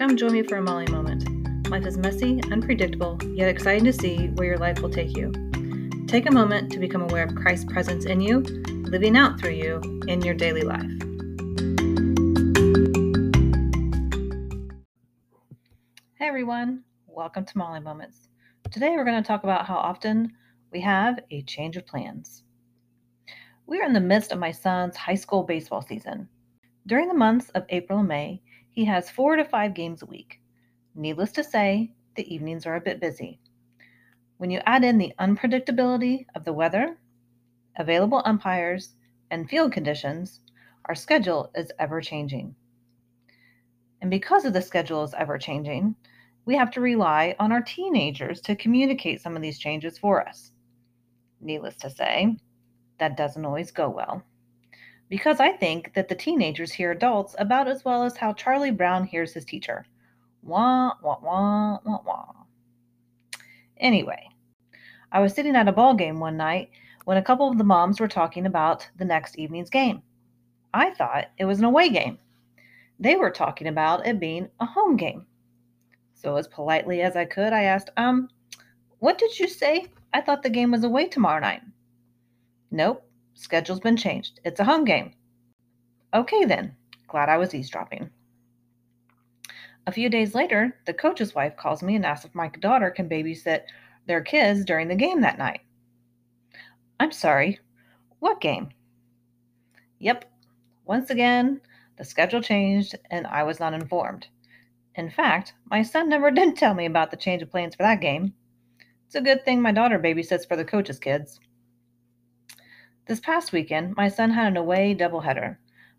Come join me for a Molly moment. Life is messy, unpredictable, yet exciting to see where your life will take you. Take a moment to become aware of Christ's presence in you, living out through you in your daily life. Hey everyone, welcome to Molly Moments. Today we're going to talk about how often we have a change of plans. We are in the midst of my son's high school baseball season. During the months of April and May, he has four to five games a week. Needless to say, the evenings are a bit busy. When you add in the unpredictability of the weather, available umpires, and field conditions, our schedule is ever changing. And because of the schedule is ever changing, we have to rely on our teenagers to communicate some of these changes for us. Needless to say, that doesn't always go well because I think that the teenagers hear adults about as well as how Charlie Brown hears his teacher. Wah, wah, wah, wah, wah. Anyway, I was sitting at a ball game one night when a couple of the moms were talking about the next evening's game. I thought it was an away game. They were talking about it being a home game. So, as politely as I could, I asked, Um, what did you say? I thought the game was away tomorrow night. Nope, Schedule's been changed. It's a home game. Okay, then. Glad I was eavesdropping. A few days later, the coach's wife calls me and asks if my daughter can babysit their kids during the game that night. I'm sorry, what game? Yep, once again, the schedule changed and I was not informed. In fact, my son never did tell me about the change of plans for that game. It's a good thing my daughter babysits for the coach's kids. This past weekend, my son had an away doubleheader.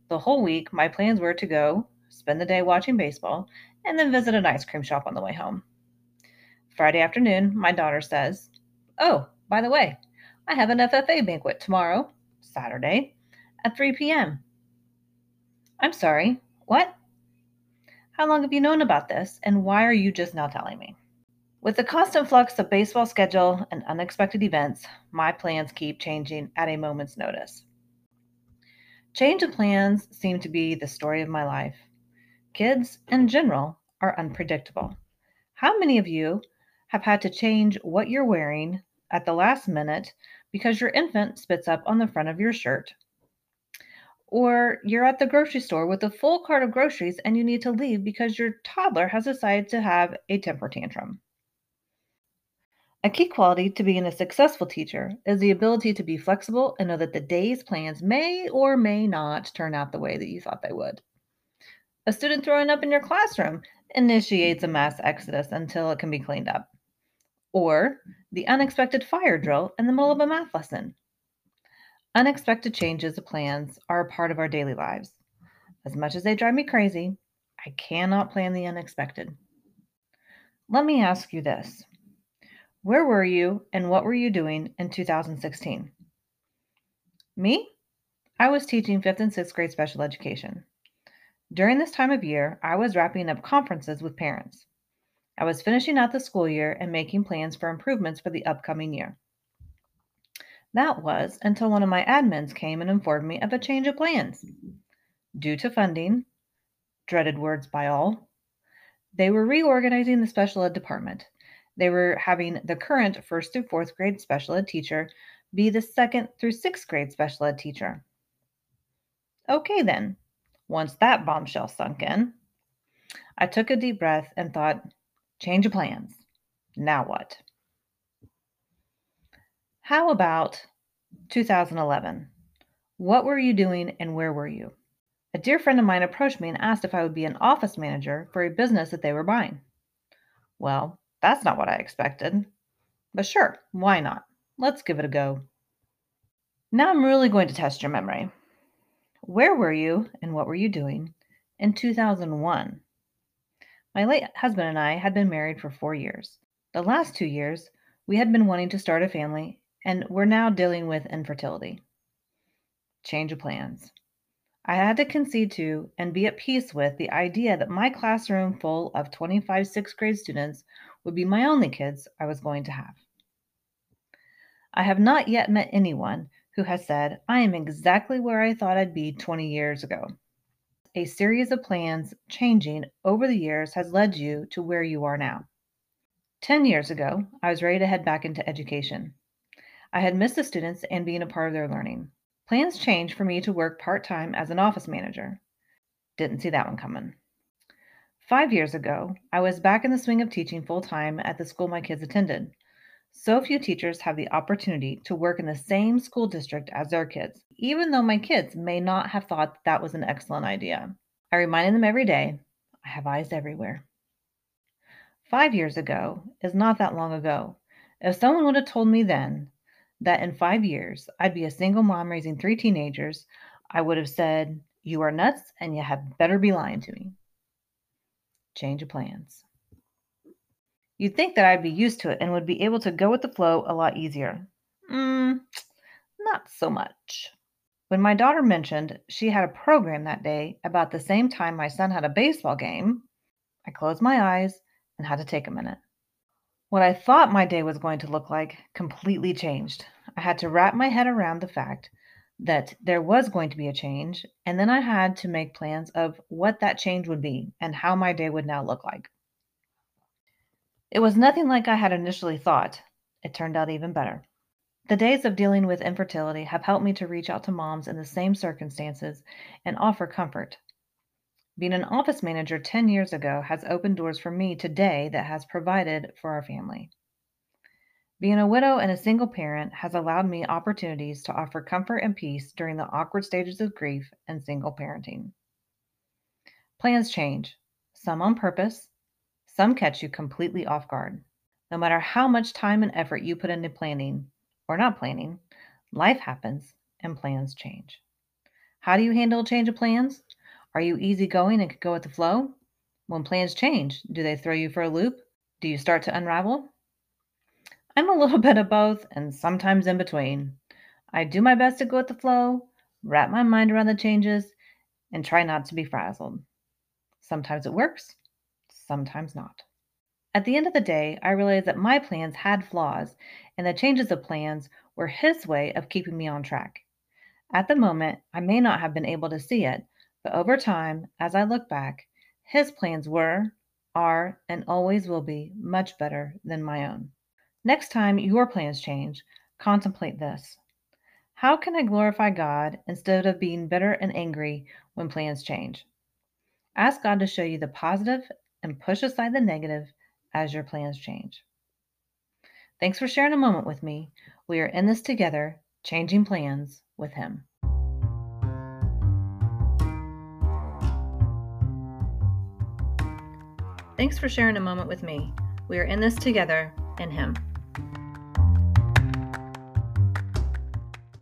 The whole week, my plans were to go, spend the day watching baseball, and then visit an ice cream shop on the way home. Friday afternoon, my daughter says, Oh, by the way, I have an FFA banquet tomorrow, Saturday, at 3 p.m. I'm sorry, what? How long have you known about this, and why are you just now telling me? With the constant flux of baseball schedule and unexpected events, my plans keep changing at a moment's notice. Change of plans seem to be the story of my life. Kids, in general, are unpredictable. How many of you have had to change what you're wearing at the last minute because your infant spits up on the front of your shirt? Or you're at the grocery store with a full cart of groceries and you need to leave because your toddler has decided to have a temper tantrum. A key quality to being a successful teacher is the ability to be flexible and know that the day's plans may or may not turn out the way that you thought they would. A student throwing up in your classroom initiates a mass exodus until it can be cleaned up. Or the unexpected fire drill in the middle of a math lesson. Unexpected changes of plans are a part of our daily lives. As much as they drive me crazy, I cannot plan the unexpected. Let me ask you this where were you and what were you doing in 2016? Me? I was teaching fifth and sixth grade special education. During this time of year, I was wrapping up conferences with parents. I was finishing out the school year and making plans for improvements for the upcoming year. That was until one of my admins came and informed me of a change of plans. Due to funding, dreaded words by all, they were reorganizing the special ed department they were having the current first through fourth grade special ed teacher be the second through sixth grade special ed teacher. Okay, then, once that bombshell sunk in, I took a deep breath and thought, change of plans. Now what? How about 2011? What were you doing and where were you? A dear friend of mine approached me and asked if I would be an office manager for a business that they were buying. Well, that's not what I expected. But sure, why not? Let's give it a go. Now I'm really going to test your memory. Where were you and what were you doing in 2001? My late husband and I had been married for four years. The last two years, we had been wanting to start a family and were now dealing with infertility. Change of plans. I had to concede to and be at peace with the idea that my classroom full of 25 sixth grade students would be my only kids I was going to have. I have not yet met anyone who has said, I am exactly where I thought I'd be 20 years ago. a series of plans changing over the years has led you to where you are now. 10 years ago, I was ready to head back into education. I had missed the students and being a part of their learning. Plans changed for me to work part time as an office manager. Didn't see that one coming. Five years ago, I was back in the swing of teaching full time at the school my kids attended. So few teachers have the opportunity to work in the same school district as their kids, even though my kids may not have thought that was an excellent idea. I reminded them every day I have eyes everywhere. Five years ago is not that long ago. If someone would have told me then that in five years I'd be a single mom raising three teenagers, I would have said, You are nuts and you had better be lying to me. Change of plans. You'd think that I'd be used to it and would be able to go with the flow a lot easier. Mm, not so much. When my daughter mentioned she had a program that day about the same time my son had a baseball game, I closed my eyes and had to take a minute. What I thought my day was going to look like completely changed. I had to wrap my head around the fact that there was going to be a change, and then I had to make plans of what that change would be and how my day would now look like. It was nothing like I had initially thought. It turned out even better. The days of dealing with infertility have helped me to reach out to moms in the same circumstances and offer comfort. Being an office manager 10 years ago has opened doors for me today that has provided for our family. Being a widow and a single parent has allowed me opportunities to offer comfort and peace during the awkward stages of grief and single parenting. Plans change, some on purpose, some catch you completely off guard. No matter how much time and effort you put into planning or not planning, life happens and plans change. How do you handle a change of plans? Are you easygoing and can go with the flow? When plans change, do they throw you for a loop? Do you start to unravel? I'm a little bit of both and sometimes in between. I do my best to go with the flow, wrap my mind around the changes, and try not to be frazzled. Sometimes it works, sometimes not. At the end of the day, I realized that my plans had flaws, and the changes of plans were his way of keeping me on track. At the moment, I may not have been able to see it, but over time, as I look back, his plans were, are, and always will be much better than my own. Next time your plans change, contemplate this. How can I glorify God instead of being bitter and angry when plans change? Ask God to show you the positive and push aside the negative as your plans change. Thanks for sharing a moment with me. We are in this together, changing plans with Him. Thanks for sharing a moment with me. We are in this together in Him.